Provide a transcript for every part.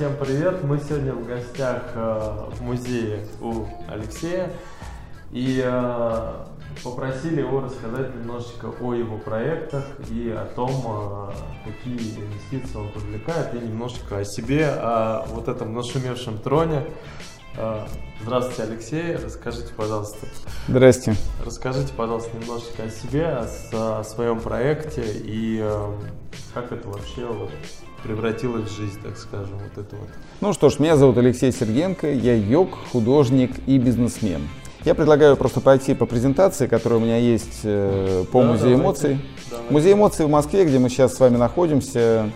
Всем привет! Мы сегодня в гостях э, в музее у Алексея и э, попросили его рассказать немножечко о его проектах и о том, э, какие инвестиции он привлекает, и немножечко о себе, о вот этом нашумевшем троне. Здравствуйте, Алексей. Расскажите, пожалуйста. Здрасте. Расскажите, пожалуйста, немножечко о себе, о, о своем проекте и как это вообще вот превратилось в жизнь, так скажем, вот это вот. Ну что ж, меня зовут Алексей Сергенко, я йог, художник и бизнесмен. Я предлагаю просто пойти по презентации, которая у меня есть э, по да, музею эмоций. Давайте. Музей эмоций в Москве, где мы сейчас с вами находимся,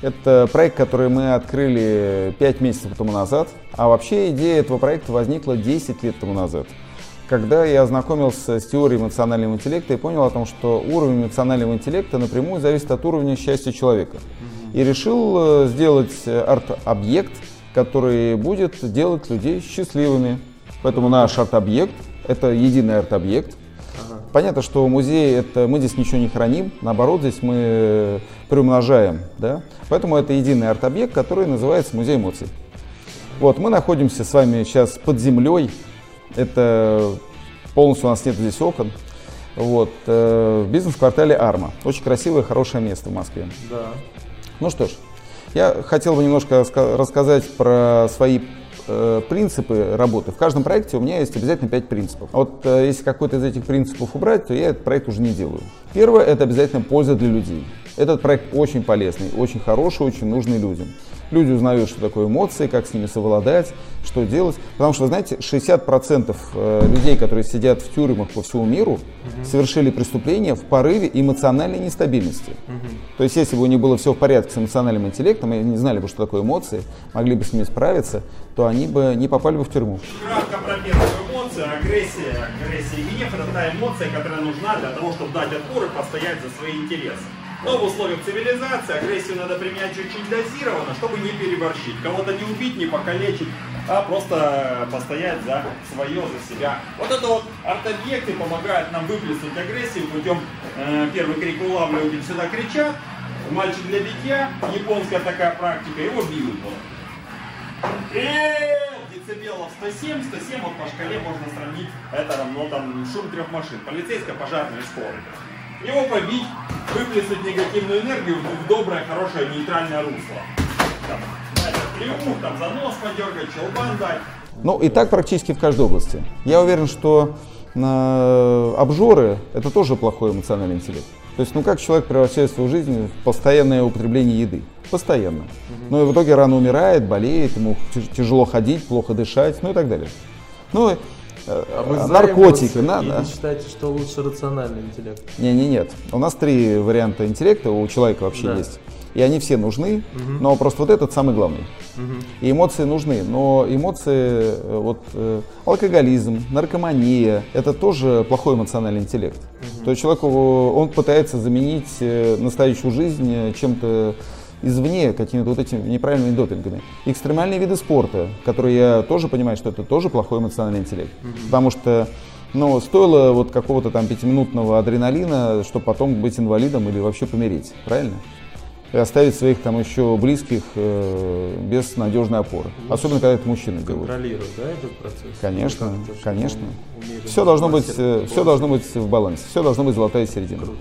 это проект, который мы открыли 5 месяцев тому назад. А вообще идея этого проекта возникла 10 лет тому назад. Когда я ознакомился с теорией эмоционального интеллекта и понял о том, что уровень эмоционального интеллекта напрямую зависит от уровня счастья человека. И решил э, сделать э, арт-объект, который будет делать людей счастливыми. Поэтому наш арт-объект – это единый арт-объект, Понятно, что музей это мы здесь ничего не храним, наоборот, здесь мы приумножаем, да. Поэтому это единый арт-объект, который называется музей эмоций. Вот, мы находимся с вами сейчас под землей. Это полностью у нас нет здесь окон. Вот, э, в бизнес-квартале Арма. Очень красивое, хорошее место в Москве. Да. Ну что ж, я хотел бы немножко рассказать про свои э, принципы работы. В каждом проекте у меня есть обязательно 5 принципов. Вот э, если какой-то из этих принципов убрать, то я этот проект уже не делаю. Первое – это обязательно польза для людей. Этот проект очень полезный, очень хороший, очень нужный людям. Люди узнают, что такое эмоции, как с ними совладать, что делать. Потому что, вы знаете, 60% э, людей, которые сидят в тюрьмах по всему миру, угу. совершили преступления в порыве эмоциональной нестабильности. Угу. То есть, если бы у них было все в порядке с эмоциональным интеллектом, и они не знали бы, что такое эмоции, могли бы с ними справиться, то они бы не попали бы в тюрьму. Кратко про первую эмоцию. Агрессия, агрессия и гнев – это та эмоция, которая нужна для того, чтобы дать отпор и постоять за свои интересы. Но в условиях цивилизации агрессию надо применять чуть-чуть дозированно, чтобы не переборщить. Кого-то не убить, не покалечить, а просто постоять за свое, за себя. Вот это вот арт-объекты помогают нам выплеснуть агрессию путем э, первый крик улавливатель сюда кричат, мальчик для битья, японская такая практика, его бьют. Вот. децибелов 107, 107 вот по шкале можно сравнить, это равно там шум трех машин, полицейская, пожарная, скорая его побить, выплеснуть негативную энергию в доброе, хорошее, нейтральное русло. Там, плюх, там занос подергать, челбан дать. Ну и так практически в каждой области. Я уверен, что э, обжоры – это тоже плохой эмоциональный интеллект. То есть, ну как человек превращает свою жизнь в постоянное употребление еды? Постоянно. Ну и в итоге рано умирает, болеет, ему тяжело ходить, плохо дышать, ну и так далее. Ну, а вы наркотики. На, или считаете, что лучше рациональный интеллект? Не, не, нет. У нас три варианта интеллекта у человека вообще да. есть. И они все нужны, угу. но просто вот этот самый главный. Угу. И эмоции нужны, но эмоции, э, вот э, алкоголизм, наркомания, это тоже плохой эмоциональный интеллект. Угу. То есть человек, он пытается заменить э, настоящую жизнь чем-то извне какими-то вот этими неправильными допингами. Экстремальные виды спорта, которые я тоже понимаю, что это тоже плохой эмоциональный интеллект. Mm-hmm. Потому что ну, стоило вот какого-то там пятиминутного адреналина, чтобы потом быть инвалидом или вообще помереть, правильно? И оставить своих там еще близких э, без надежной опоры. Лучше Особенно, когда это мужчины делают. Контролируют, да, этот процесс? Конечно, ну, конечно. Все должно, быть, э, все должно быть в балансе, все должно быть золотая середина. Круто.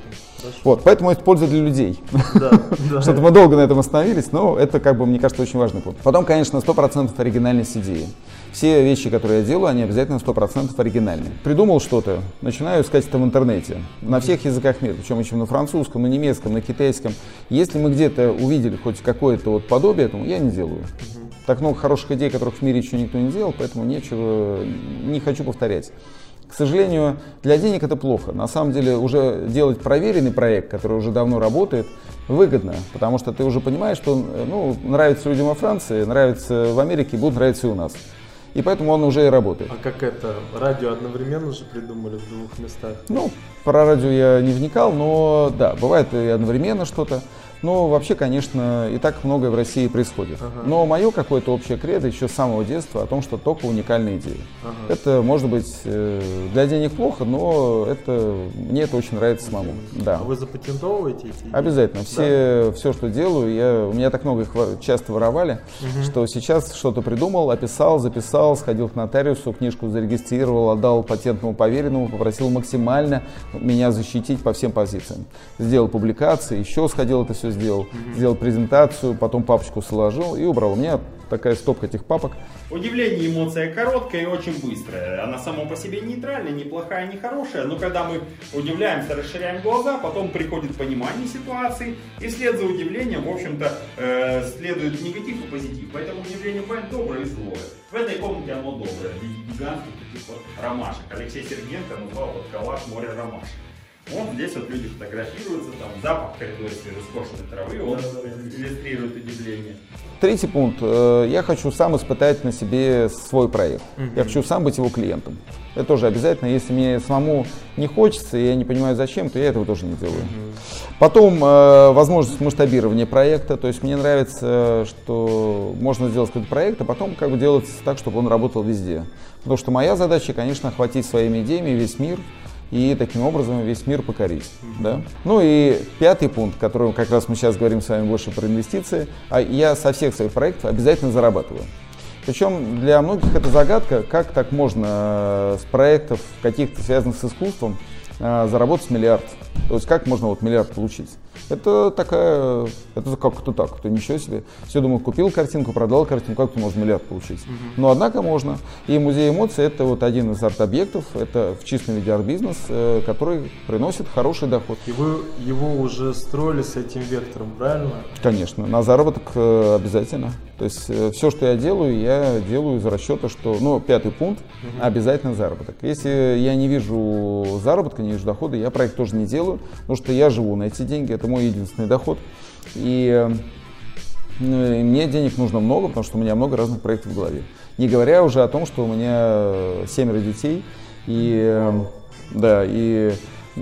Вот, поэтому это польза для людей. Да, да. Что-то мы долго на этом остановились, но это, как бы, мне кажется, очень важный пункт. Потом, конечно, 100% оригинальность идеи. Все вещи, которые я делаю, они обязательно 100% оригинальные. Придумал что-то, начинаю искать это в интернете. На всех языках мира, причем еще на французском, на немецком, на китайском. Если мы где-то увидели хоть какое-то вот подобие этому, я не делаю. Так много хороших идей, которых в мире еще никто не делал, поэтому нечего, не хочу повторять. К сожалению, для денег это плохо. На самом деле уже делать проверенный проект, который уже давно работает, выгодно, потому что ты уже понимаешь, что ну, нравится людям во Франции, нравится в Америке, будут нравиться и у нас. И поэтому он уже и работает. А как это? Радио одновременно же придумали в двух местах? Ну, про радио я не вникал, но да, бывает и одновременно что-то. Ну, вообще, конечно, и так многое в России происходит. Ага. Но мое какое-то общее кредо еще с самого детства о том, что только уникальные идеи. Ага. Это, может быть, э, для денег плохо, но это, мне это очень нравится самому. Да. А вы запатентовываете эти идеи? Обязательно. Все, да. все, что делаю, я, у меня так много их часто воровали, угу. что сейчас что-то придумал, описал, записал, сходил к нотариусу, книжку зарегистрировал, отдал патентному поверенному, попросил максимально меня защитить по всем позициям. Сделал публикации, еще сходил это все все сделал. Угу. Сделал презентацию, потом папочку сложил и убрал. У меня такая стопка этих папок. Удивление эмоция короткая и очень быстрая. Она сама по себе нейтральная, не плохая, не хорошая. Но когда мы удивляемся, расширяем глаза, потом приходит понимание ситуации. И вслед за удивлением, в общем-то, э, следует негатив и позитив. Поэтому удивление бывает доброе и злое. В этой комнате оно доброе, в виде таких ромашек. Алексей Сергенко назвал вот коллаж море ромашек. Вот здесь вот люди фотографируются, там запах в коридоре свежескошенной травы, он иллюстрирует удивление. Третий пункт. Э, я хочу сам испытать на себе свой проект. Угу. Я хочу сам быть его клиентом. Это тоже обязательно. Если мне самому не хочется, и я не понимаю зачем, то я этого тоже не делаю. Угу. Потом э, возможность масштабирования проекта. То есть мне нравится, что можно сделать какой-то проект, а потом как бы делать так, чтобы он работал везде. Потому что моя задача, конечно, охватить своими идеями весь мир и таким образом весь мир покорить. Да? Ну и пятый пункт, который как раз мы сейчас говорим с вами больше про инвестиции, а я со всех своих проектов обязательно зарабатываю. Причем для многих это загадка, как так можно э, с проектов каких-то связанных с искусством э, заработать миллиард. То есть как можно вот миллиард получить? Это такая, это как это так, это ничего себе. Все думаю, купил картинку, продал картинку, как ты можешь миллиард получить? Угу. Но однако можно. И музей эмоций это вот один из арт-объектов, это в чистом виде арт-бизнес, э, который приносит хороший доход. И вы его уже строили с этим вектором, правильно? Конечно, на заработок э, обязательно. То есть э, все, что я делаю, я делаю из расчета, что, ну, пятый пункт, угу. обязательно заработок. Если я не вижу заработка, не вижу дохода, я проект тоже не делаю, потому что я живу на эти деньги, это мой единственный доход. И, ну, и мне денег нужно много, потому что у меня много разных проектов в голове. Не говоря уже о том, что у меня семеро детей, и, да, и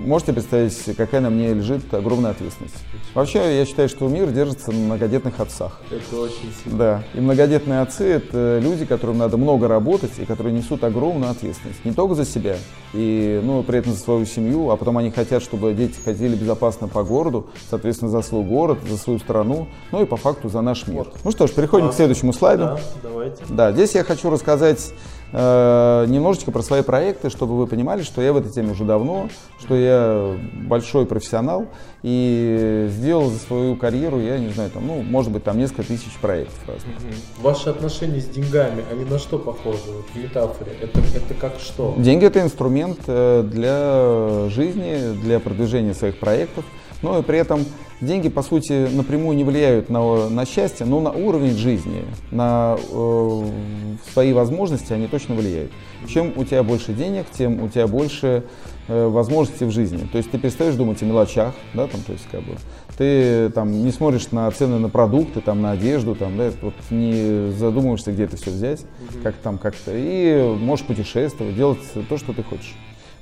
Можете представить, какая на мне лежит огромная ответственность. Вообще, я считаю, что мир держится на многодетных отцах. Это очень сильно. Да. И многодетные отцы – это люди, которым надо много работать и которые несут огромную ответственность. Не только за себя, и, ну, при этом за свою семью, а потом они хотят, чтобы дети ходили безопасно по городу, соответственно, за свой город, за свою страну, ну и по факту за наш мир. Вот. Ну что ж, переходим а, к следующему слайду. Да, давайте. Да, здесь я хочу рассказать немножечко про свои проекты, чтобы вы понимали, что я в этой теме уже давно, что я большой профессионал и сделал за свою карьеру, я не знаю, там, ну, может быть, там несколько тысяч проектов разных. Ваши отношения с деньгами, они на что похожи вот, в метафоре? Это, это как что? Деньги это инструмент э, для жизни, для продвижения своих проектов, но и при этом деньги, по сути, напрямую не влияют на, на счастье, но на уровень жизни, на э, свои возможности они точно влияют. Чем у тебя больше денег, тем у тебя больше э, возможностей в жизни. То есть ты перестаешь думать о мелочах, да, там, то есть как бы ты там не смотришь на цены на продукты, там, на одежду, там, да, вот не задумываешься, где это все взять, mm-hmm. как там как-то, и можешь путешествовать, делать то, что ты хочешь.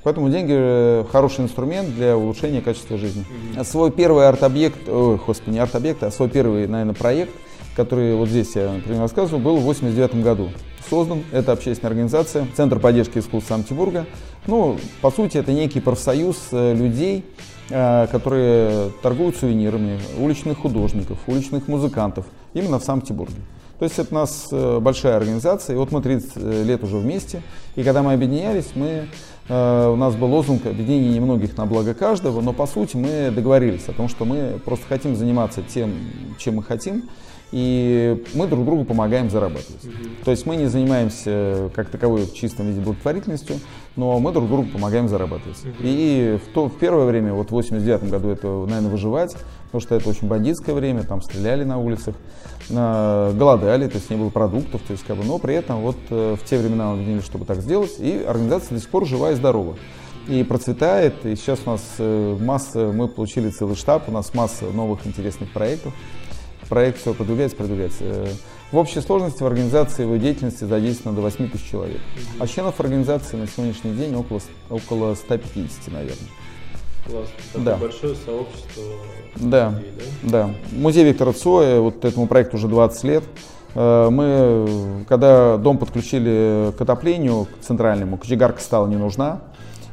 Поэтому деньги э, хороший инструмент для улучшения качества жизни. Mm-hmm. Свой первый арт-объект, ой, господи, не арт-объект, а свой первый, наверное, проект, который вот здесь я, например, рассказывал, был в 89 году. Создан, это общественная организация, Центр поддержки искусств Санкт-Петербурга. Ну, по сути, это некий профсоюз э, людей, э, которые торгуют сувенирами, уличных художников, уличных музыкантов, именно в Санкт-Петербурге. То есть это у нас большая организация, и вот мы 30 лет уже вместе, и когда мы объединялись, мы Э, у нас был лозунг объединения немногих на благо каждого, но по сути мы договорились о том, что мы просто хотим заниматься тем, чем мы хотим, и мы друг другу помогаем зарабатывать. Mm-hmm. То есть мы не занимаемся как таковой в чистом виде благотворительностью, но мы друг другу помогаем зарабатывать. Mm-hmm. И в, то, в первое время, вот в 89 году это, наверное, выживать, потому что это очень бандитское время, там стреляли на улицах, голодали, то есть не было продуктов, то есть как бы, но при этом вот э, в те времена объединили, чтобы так сделать, и организация до сих пор жива и здорова и процветает. И сейчас у нас э, масса, мы получили целый штаб, у нас масса новых интересных проектов проект все продвигается, продвигается. Э, в общей сложности в организации его деятельности задействовано до 8 тысяч человек. А членов организации на сегодняшний день около, около 150, наверное. Такое да. большое сообщество да. людей, да? Да. Музей Виктора Цоя, вот этому проекту уже 20 лет. Э, мы, когда дом подключили к отоплению, к центральному, кочегарка стала не нужна.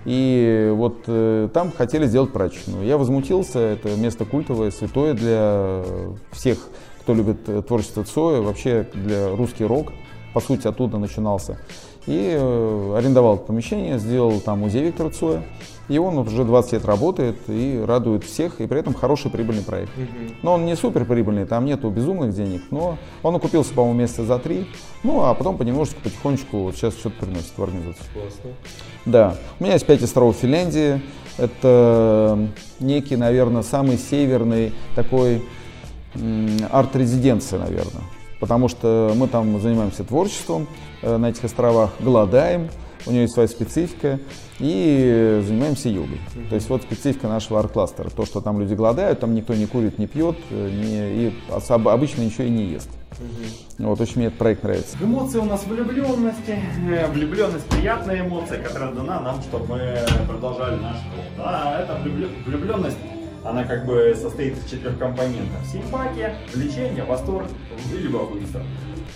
И вот э, там хотели сделать прачечную. Я возмутился, это место культовое, святое для всех, кто любит э, творчество Цоя, вообще для русский рок, по сути, оттуда начинался. И э, арендовал помещение, сделал там музей Виктора Цоя. И он уже 20 лет работает и радует всех, и при этом хороший прибыльный проект. Угу. Но он не супер прибыльный, там нету безумных денег, но он окупился, по-моему, месяца за три. Ну, а потом понемножечку, потихонечку вот сейчас что-то приносит в организацию. Классно. Да. У меня есть пять островов Финляндии. Это некий, наверное, самый северный такой арт-резиденция, наверное. Потому что мы там занимаемся творчеством э, на этих островах, голодаем, у нее есть своя специфика, и занимаемся йогой. Mm-hmm. То есть вот специфика нашего арт-кластера. То, что там люди голодают, там никто не курит, не пьет, э, не, и особо, обычно ничего и не ест. Угу. Вот очень мне этот проект нравится. Эмоции у нас влюбленности. Э, влюбленность приятная эмоция, которая дана нам, чтобы мы продолжали наш труд. Да, это влюбленность она как бы состоит из четырех компонентов. Симпатия, влечение, восторг и любопытство.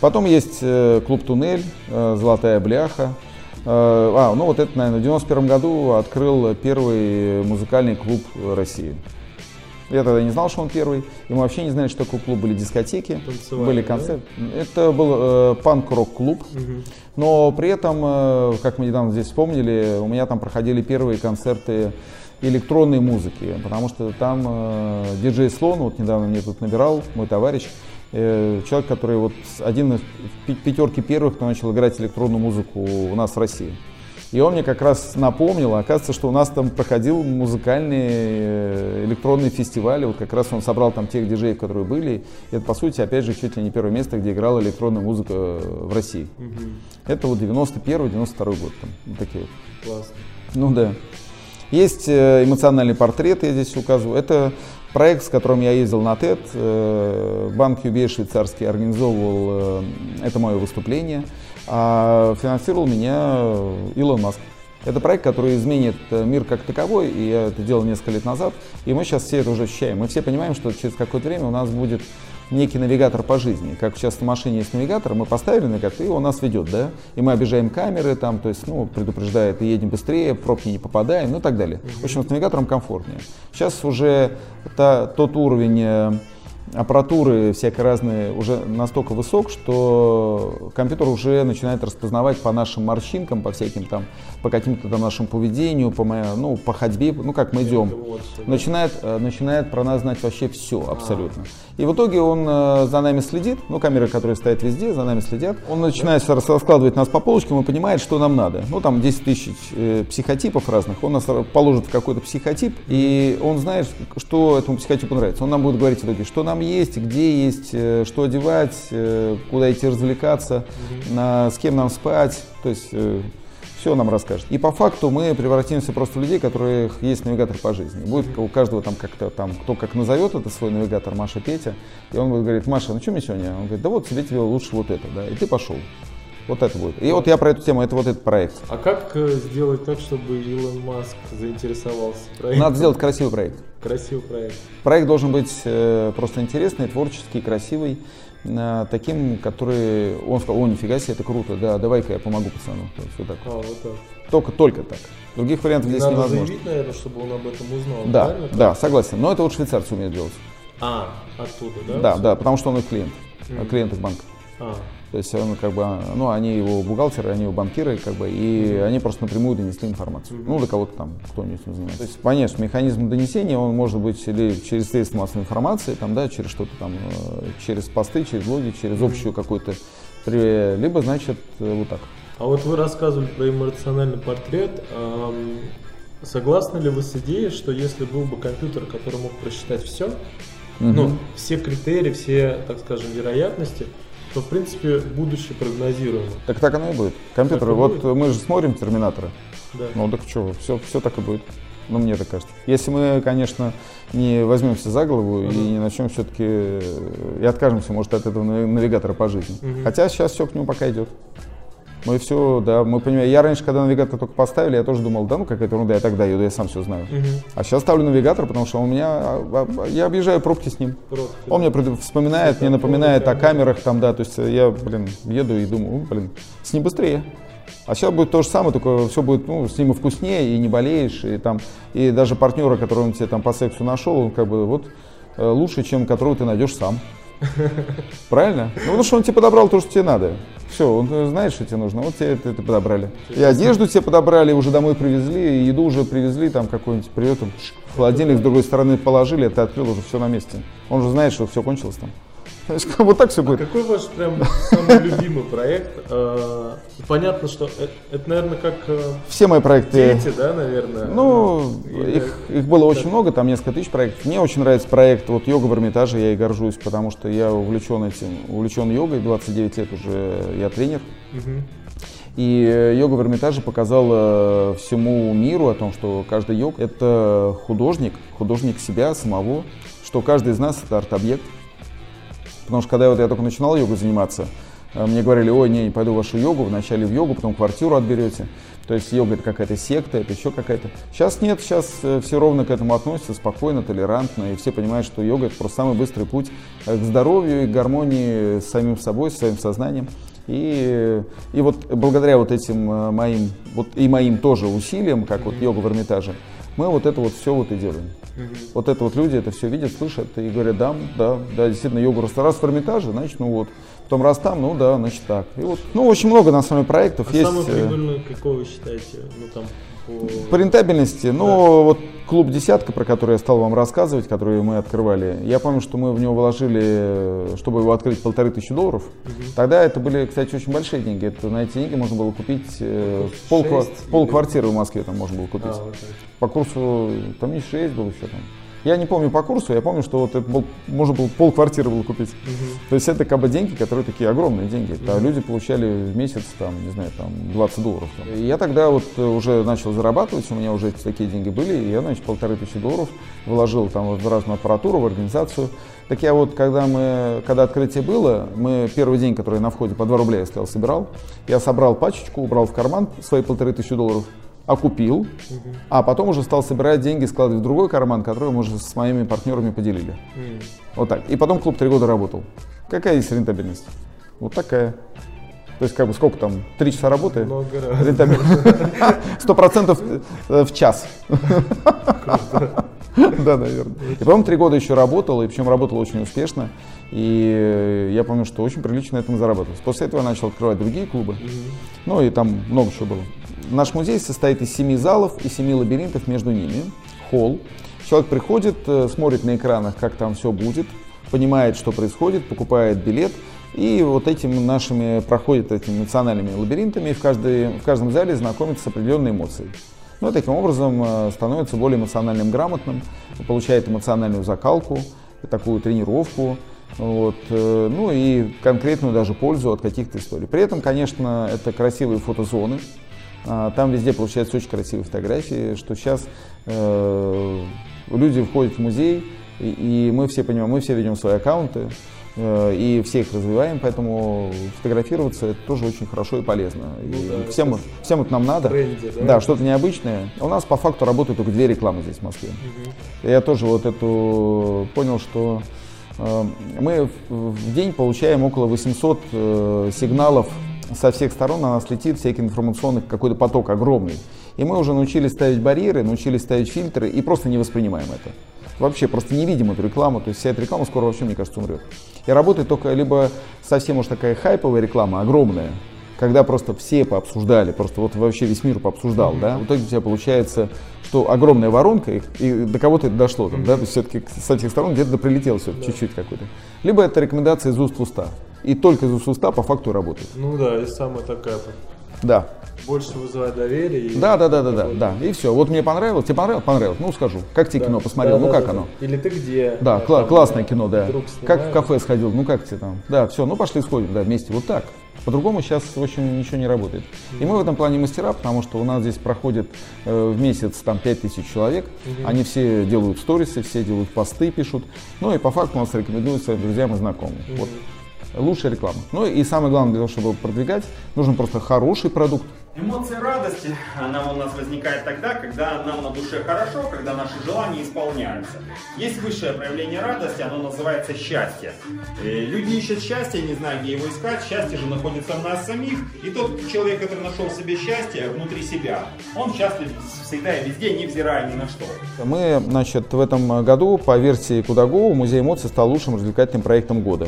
Потом есть э, клуб «Туннель», «Золотая бляха», Э, а, ну вот это, наверное, в 91 году открыл первый музыкальный клуб России. Я тогда не знал, что он первый. И мы вообще не знали, что такое клуб. Были дискотеки, были концерты. Да? Это был э, панк-рок-клуб. Угу. Но при этом, э, как мы недавно здесь вспомнили, у меня там проходили первые концерты электронной музыки. Потому что там э, диджей Слон, вот недавно мне тут набирал, мой товарищ, Э, человек, который вот один из пятерки первых, кто начал играть электронную музыку у нас в России. И он мне как раз напомнил, оказывается, что у нас там проходил музыкальный э, электронный фестиваль, вот как раз он собрал там тех диджеев, которые были. И это, по сути, опять же, чуть ли не первое место, где играла электронная музыка в России. Угу. Это вот 91-92 год, там, вот такие вот. Классно. Ну да. Есть э, эмоциональный портрет, я здесь указываю. Это Проект, с которым я ездил на ТЭД, э, банк UBS швейцарский организовывал э, это мое выступление, а финансировал меня Илон Маск. Это проект, который изменит э, мир как таковой, и я это делал несколько лет назад, и мы сейчас все это уже ощущаем. Мы все понимаем, что через какое-то время у нас будет некий навигатор по жизни. Как сейчас в машине есть навигатор, мы поставили навигатор, и он нас ведет, да? И мы обижаем камеры, там, то есть, ну, предупреждает, и едем быстрее, в пробки не попадаем, ну и так далее. В общем, с навигатором комфортнее. Сейчас уже та, тот уровень э, аппаратуры всякие разные уже настолько высок, что компьютер уже начинает распознавать по нашим морщинкам, по всяким там, по каким-то там нашему поведению, по, моей, ну, по ходьбе, ну как мы идем, начинает, э, начинает про нас знать вообще все абсолютно. И в итоге он э, за нами следит, ну камеры, которые стоят везде, за нами следят. Он начинает раскладывать нас по полочкам и понимает, что нам надо. Ну там 10 тысяч э, психотипов разных, он нас положит в какой-то психотип, и он знает, что этому психотипу нравится. Он нам будет говорить в итоге, что нам есть, где есть, э, что одевать, э, куда идти развлекаться, на, с кем нам спать. То есть э, все нам расскажет. И по факту мы превратимся просто в людей, которых есть навигатор по жизни. Будет у каждого там как-то там, кто как назовет это свой навигатор, Маша, Петя, и он будет говорить, Маша, ну что мне сегодня? Он говорит, да вот тебе тебе лучше вот это, да, и ты пошел. Вот это будет. И вот я про эту тему, это вот этот проект. А как сделать так, чтобы Илон Маск заинтересовался проектом? Надо сделать красивый проект. Красивый проект. Проект должен быть э, просто интересный, творческий, красивый, э, таким, который... Он сказал, о, нифига себе, это круто, да, давай-ка я помогу пацану. То есть, вот так. А, вот так. Только, только так. Других вариантов здесь Надо невозможно. заявить, наверное, чтобы он об этом узнал. Да, да, согласен. Но это вот швейцарцы умеют делать. А, оттуда, да? Да, да, потому что он их клиент, mm. клиент их банка. А. То есть он как бы, ну, они его бухгалтеры, они его банкиры, как бы, и mm-hmm. они просто напрямую донесли информацию. Mm-hmm. Ну, для кого-то там, кто этим занимается. То есть, конечно, механизм донесения, он может быть или через средства массовой информации, там, да, через что-то там, э, через посты, через блоги, через mm-hmm. общую какую-то, либо, значит, э, вот так. А вот вы рассказывали про эмоциональный портрет. Согласны ли вы с идеей, что если был бы компьютер, который мог просчитать все, угу. ну, все критерии, все, так скажем, вероятности, то, в принципе, будущее прогнозируемо. Так так оно и будет. Компьютер, вот будет? мы же смотрим Терминатора. Да. Ну так что, все, все так и будет. Ну, мне так кажется. Если мы, конечно, не возьмемся за голову uh-huh. и не начнем все-таки и откажемся, может, от этого навигатора по жизни. Uh-huh. Хотя сейчас все к нему пока идет. Мы все, да, мы понимаем. Я раньше, когда навигатор только поставили, я тоже думал, да, ну какая-то ерунда, я тогда еду, я сам все знаю. Угу. А сейчас ставлю навигатор, потому что у меня, а, а, я объезжаю пробки с ним. Пробки, Он да. мне вспоминает, мне напоминает о камерах там, да, то есть я, блин, еду и думаю, блин, с ним быстрее. А сейчас будет то же самое, только все будет, ну, с ним и вкуснее, и не болеешь, и там, и даже партнера, которого он тебе там по сексу нашел, он как бы вот э, лучше, чем которого ты найдешь сам. Правильно? Ну, потому что он тебе подобрал то, что тебе надо. Все, он э, знает, что тебе нужно, вот тебе это, это подобрали. И одежду тебе подобрали, уже домой привезли, и еду уже привезли, там какой-нибудь привет, холодильник с другой стороны положили, ты открыл, уже все на месте. Он же знает, что все кончилось там. Вот так все будет. А какой ваш прям самый любимый проект? А, понятно, что это, это наверное, как э, все мои проекты. Дети, да, наверное. Ну, Или... их, их было очень много, там несколько тысяч проектов. Мне очень нравится проект вот йога в Эрмитаже, я и горжусь, потому что я увлечен этим, увлечен йогой, 29 лет уже я тренер. И йога в Эрмитаже показала всему миру о том, что каждый йог — это художник, художник себя самого, что каждый из нас — это арт-объект, Потому что когда вот я только начинал йогу заниматься, э, мне говорили, ой, не, не пойду в вашу йогу, вначале в йогу, потом квартиру отберете. То есть йога это какая-то секта, это еще какая-то. Сейчас нет, сейчас э, все ровно к этому относятся, спокойно, толерантно, и все понимают, что йога это просто самый быстрый путь э, к здоровью и к гармонии с самим собой, с своим сознанием. И, и вот благодаря вот этим моим, вот и моим тоже усилиям, как вот йога в Эрмитаже, мы вот это вот все вот и делаем. Угу. Вот это вот люди это все видят, слышат и говорят, да, да, да, действительно, йогу раз, в Эрмитаже, значит, ну вот. Потом раз там, ну да, значит так. И вот, ну, очень много на самом деле проектов а есть. Самый э, прибыльный, какой вы считаете? Ну, там, по... по рентабельности, ну, да. вот клуб «Десятка», про который я стал вам рассказывать, который мы открывали, я помню, что мы в него вложили, чтобы его открыть, полторы тысячи долларов. Угу. Тогда это были, кстати, очень большие деньги. Это, на эти деньги можно было купить э, пол, пол квартиры в Москве там можно было купить. А, вот по курсу, там не 6 было еще там. Я не помню по курсу, я помню, что вот это был, можно было пол квартиры было купить. Угу. То есть это как бы деньги, которые такие огромные деньги. Угу. А люди получали в месяц, там, не знаю, там 20 долларов. Там. И я тогда вот уже начал зарабатывать, у меня уже такие деньги были, и я, значит, полторы тысячи долларов вложил там в разную аппаратуру, в организацию. Так я вот, когда мы, когда открытие было, мы первый день, который на входе по 2 рубля я стоял, собирал, я собрал пачечку, убрал в карман свои полторы тысячи долларов, окупил, угу. а потом уже стал собирать деньги, складывать в другой карман, который мы уже с моими партнерами поделили. Угу. Вот так. И потом клуб три года работал. Какая есть рентабельность? Вот такая. То есть, как бы, сколько там, три часа работы? Много Сто процентов э, в час. Да, наверное. И потом три года еще работал, и причем работал очень успешно. И я помню, что очень прилично на этом зарабатывал. После этого я начал открывать другие клубы. Ну и там много чего было. Наш музей состоит из семи залов и семи лабиринтов между ними. Холл. Человек приходит, э, смотрит на экранах, как там все будет, понимает, что происходит, покупает билет. И вот этим нашими проходит этими эмоциональными лабиринтами, и в, каждой, в каждом зале знакомится с определенной эмоцией. Ну, таким образом э, становится более эмоциональным грамотным, получает эмоциональную закалку, такую тренировку, вот, э, ну и конкретную даже пользу от каких-то историй. При этом, конечно, это красивые фотозоны, там везде получаются очень красивые фотографии, что сейчас э, люди входят в музей, и, и мы все понимаем, мы все ведем свои аккаунты, э, и все их развиваем, поэтому фотографироваться это тоже очень хорошо и полезно. Ну, и да, всем, всем это нам надо. Тренде, да, да что-то необычное. У нас по факту работают только две рекламы здесь в Москве. Угу. Я тоже вот эту понял, что э, мы в день получаем около 800 э, сигналов со всех сторон на нас летит всякий информационный какой-то поток огромный. И мы уже научились ставить барьеры, научились ставить фильтры и просто не воспринимаем это. Вообще просто не видим эту рекламу, то есть вся эта реклама скоро вообще, мне кажется, умрет. И работает только либо совсем уж такая хайповая реклама, огромная, когда просто все пообсуждали, просто вот вообще весь мир пообсуждал, mm-hmm. да, в итоге у тебя получается, что огромная воронка, и, и до кого-то это дошло, там, mm-hmm. да, то есть все-таки со всех сторон где-то прилетело все yeah. чуть-чуть какой-то. Либо это рекомендация из уст в уста и только из уста по факту работает. Ну да, и самая такая. Да. Больше вызывает доверие. И да, да, да, да, да, да. И все. Вот мне понравилось, тебе понравилось, понравилось. Ну скажу, как тебе да. кино посмотрел, да, ну да, как да, оно? Или ты где? Да, кла- там, классное кино, да. Как в кафе сходил, ну как тебе там? Да, все, ну пошли сходим, да, вместе. Вот так. По-другому сейчас, в общем, ничего не работает. И мы в этом плане мастера, потому что у нас здесь проходит э, в месяц там 5000 человек. Угу. Они все делают сторисы, все делают посты, пишут. Ну и по факту нас рекомендуют своим друзьям и знакомым. Угу. Вот лучшая реклама. Ну и самое главное, для того, чтобы продвигать, нужен просто хороший продукт, Эмоция радости, она у нас возникает тогда, когда нам на душе хорошо, когда наши желания исполняются. Есть высшее проявление радости, оно называется счастье. И люди ищут счастье, не знают, где его искать. Счастье же находится в нас самих. И тот человек, который нашел себе счастье внутри себя, он счастлив всегда и везде, невзирая ни на что. Мы, значит, в этом году по версии Кудаго Музей эмоций стал лучшим развлекательным проектом года.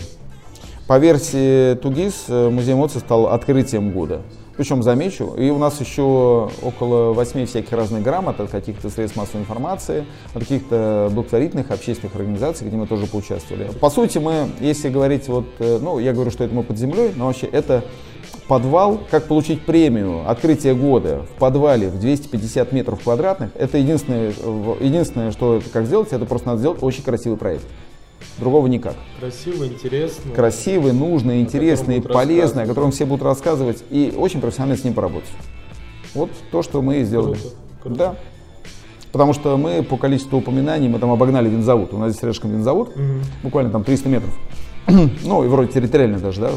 По версии Тугис э, Музей эмоций стал открытием года. Причем, замечу, и у нас еще около восьми всяких разных грамот от каких-то средств массовой информации, от каких-то благотворительных общественных организаций, где мы тоже поучаствовали. По сути, мы, если говорить вот, э, ну, я говорю, что это мы под землей, но вообще это подвал, как получить премию открытие года в подвале в 250 метров квадратных, это единственное, единственное, что как сделать, это просто надо сделать очень красивый проект. Другого никак. Красивый, интересный. Красивый, нужный, интересный, полезный, о котором все будут рассказывать, и очень профессионально с ним поработать. Вот то, что мы и сделали. Круто, круто. Да. Потому что мы по количеству упоминаний, мы там обогнали винзавод. У нас здесь рядышком винзавод, угу. буквально там 300 метров. ну, и вроде территориально даже, да.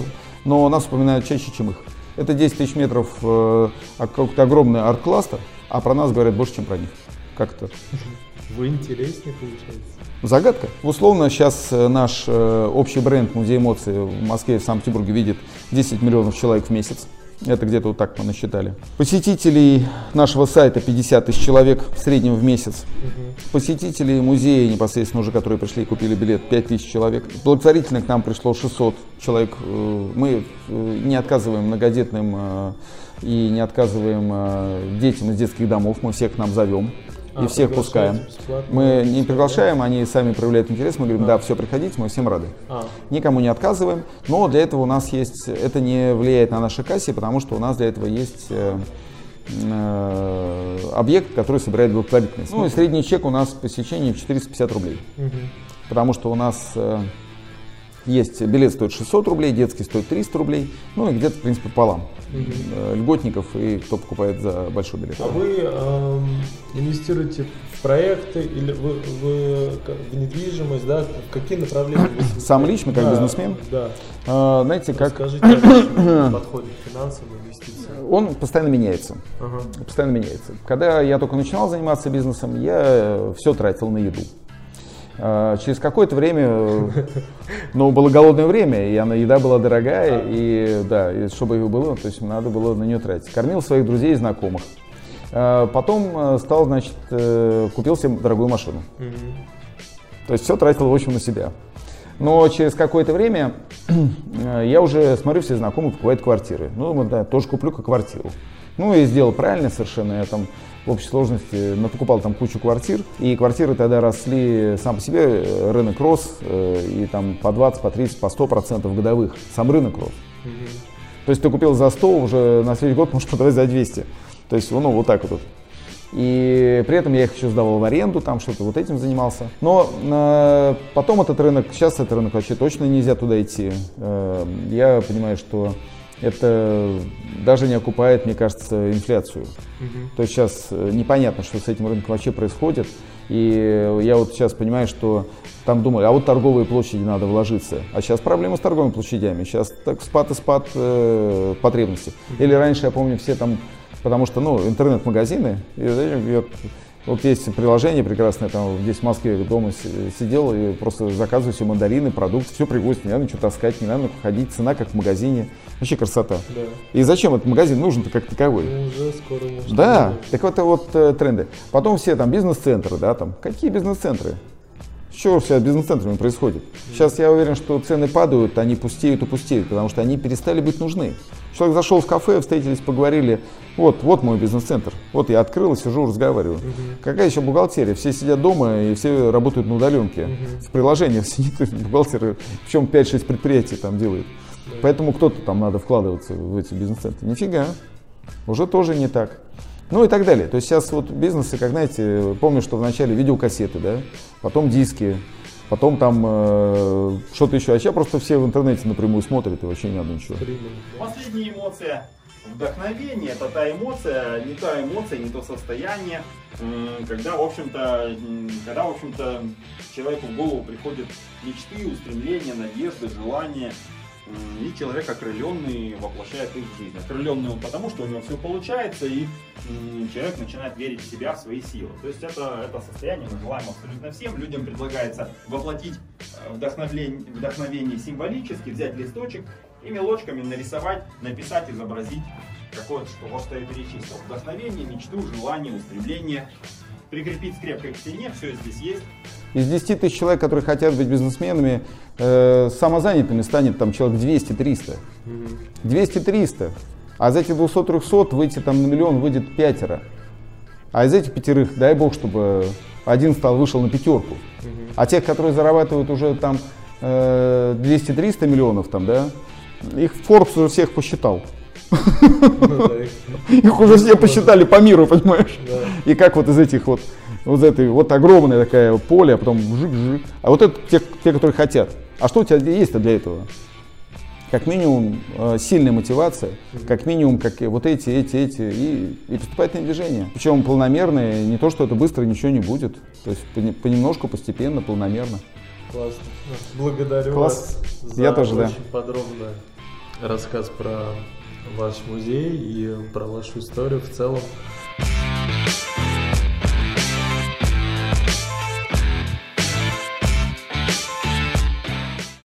Но нас упоминают чаще, чем их. Это 10 тысяч метров, э, какой-то огромный арт-кластер, а про нас говорят больше, чем про них. Как это? Вы интереснее, получается. Загадка. Условно, сейчас э, наш э, общий бренд Музей эмоций в Москве и в Санкт-Петербурге видит 10 миллионов человек в месяц. Это где-то вот так мы насчитали. Посетителей нашего сайта 50 тысяч человек в среднем в месяц. Угу. Посетителей музея непосредственно уже, которые пришли и купили билет, 5 тысяч человек. Благотворительно к нам пришло 600 человек. Э, мы не отказываем многодетным и не отказываем детям из детских домов. Мы всех к нам зовем и а, всех пускаем. Мы не приглашаем, они сами проявляют интерес, мы говорим, а. да, все, приходите, мы всем рады. А. Никому не отказываем, но для этого у нас есть, это не влияет на наши кассе, потому что у нас для этого есть э, э, объект, который собирает благотворительность. Ну и средний чек у нас по посещении 450 рублей. Угу. Потому что у нас э, есть билет стоит 600 рублей, детский стоит 300 рублей, ну и где-то, в принципе, пополам. Угу. Льготников и кто покупает за большой билет. А вы э, инвестируете в проекты или вы, вы в недвижимость, да? В какие направления вы Сам лично, как да, бизнесмен? Да. А, знаете, как... Расскажите о подходе к финансовым инвестициям. Он постоянно меняется. Ага. Постоянно меняется. Когда я только начинал заниматься бизнесом, я все тратил на еду. А, через какое-то время, ну, было голодное время, и она, еда была дорогая, и да, и чтобы ее было, то есть надо было на нее тратить. Кормил своих друзей и знакомых. А, потом э, стал, значит, э, купил себе дорогую машину. То есть все тратил, в общем, на себя. Но через какое-то время э, я уже смотрю, все знакомые покупают квартиры. Ну, думаю, да, тоже куплю-ка квартиру. Ну, и сделал правильно совершенно. Я там в общей сложности покупал там кучу квартир, и квартиры тогда росли сам по себе, э, рынок рос, э, и там по 20, по 30, по 100 процентов годовых, сам рынок рос. Угу. То есть ты купил за 100, уже на следующий год можешь продавать за 200. То есть, ну, вот так вот. И при этом я их еще сдавал в аренду, там что-то вот этим занимался. Но э, потом этот рынок, сейчас этот рынок вообще точно нельзя туда идти. Э, я понимаю, что это даже не окупает, мне кажется, инфляцию. Угу. То есть сейчас э, непонятно, что с этим рынком вообще происходит. И я вот сейчас понимаю, что там думали, а вот торговые площади надо вложиться. А сейчас проблема с торговыми площадями. Сейчас так спад и спад э, потребностей. Или раньше, я помню, все там, потому что, ну, интернет-магазины, и, вот есть приложение прекрасное, там здесь в Москве дома сидел и просто заказываю все мандарины, продукты, все привозят, не надо ничего таскать, не надо ходить, цена как в магазине. Вообще красота. Да. И зачем этот магазин нужен-то как таковой? Ну, уже скоро может Да, так вот вот э, тренды. Потом все там бизнес-центры, да, там. Какие бизнес-центры? Что все с бизнес-центрами происходит? Сейчас я уверен, что цены падают, они пустеют и пустеют, потому что они перестали быть нужны. Человек зашел в кафе, встретились, поговорили. Вот, вот мой бизнес-центр. Вот я открыл сижу, разговариваю. Угу. Какая еще бухгалтерия? Все сидят дома и все работают на удаленке. Угу. В приложениях сидит бухгалтер, причем 5-6 предприятий там делает. Да. Поэтому кто-то там надо вкладываться в эти бизнес-центры. Нифига. Уже тоже не так. Ну и так далее. То есть сейчас вот бизнесы, как знаете, помню, что вначале видеокассеты, да, потом диски, потом там э, что-то еще. А сейчас просто все в интернете напрямую смотрят и вообще не надо ничего. Последняя эмоция вдохновение это та эмоция, не та эмоция, не то состояние, когда, в общем-то, когда, в общем-то, человеку в голову приходят мечты, устремления, надежды, желания. И человек окрыленный воплощает их в жизнь. Окрыленный он потому, что у него все получается, и человек начинает верить в себя, в свои силы. То есть это, это состояние мы желаем абсолютно всем. Людям предлагается воплотить э, вдохновение, вдохновение символически, взять листочек и мелочками нарисовать, написать, изобразить какое-то, что, что я перечислил. Вдохновение, мечту, желание, устремление. Прикрепить скрепкой к стене, все здесь есть. Из 10 тысяч человек, которые хотят быть бизнесменами, э, самозанятыми станет там человек 200-300. 200-300. А из этих 200-300 выйти там на миллион выйдет пятеро. А из этих пятерых, дай бог, чтобы один стал, вышел на пятерку. А тех, которые зарабатывают уже там э, 200-300 миллионов, там, да, их Forbes уже всех посчитал. Ну их уже все посчитали по миру, понимаешь? И как вот из этих вот вот этой вот огромное такое поле, а потом жик-жик. А вот это те, те, которые хотят. А что у тебя есть-то для этого? Как минимум э, сильная мотивация, как минимум как вот эти, эти, эти и, и поступательное движение. Причем планомерное, не то, что это быстро ничего не будет. То есть понемножку, постепенно, планомерно. Классно. Благодарю Класс. вас за Я тоже, очень да. подробный рассказ про ваш музей и про вашу историю в целом.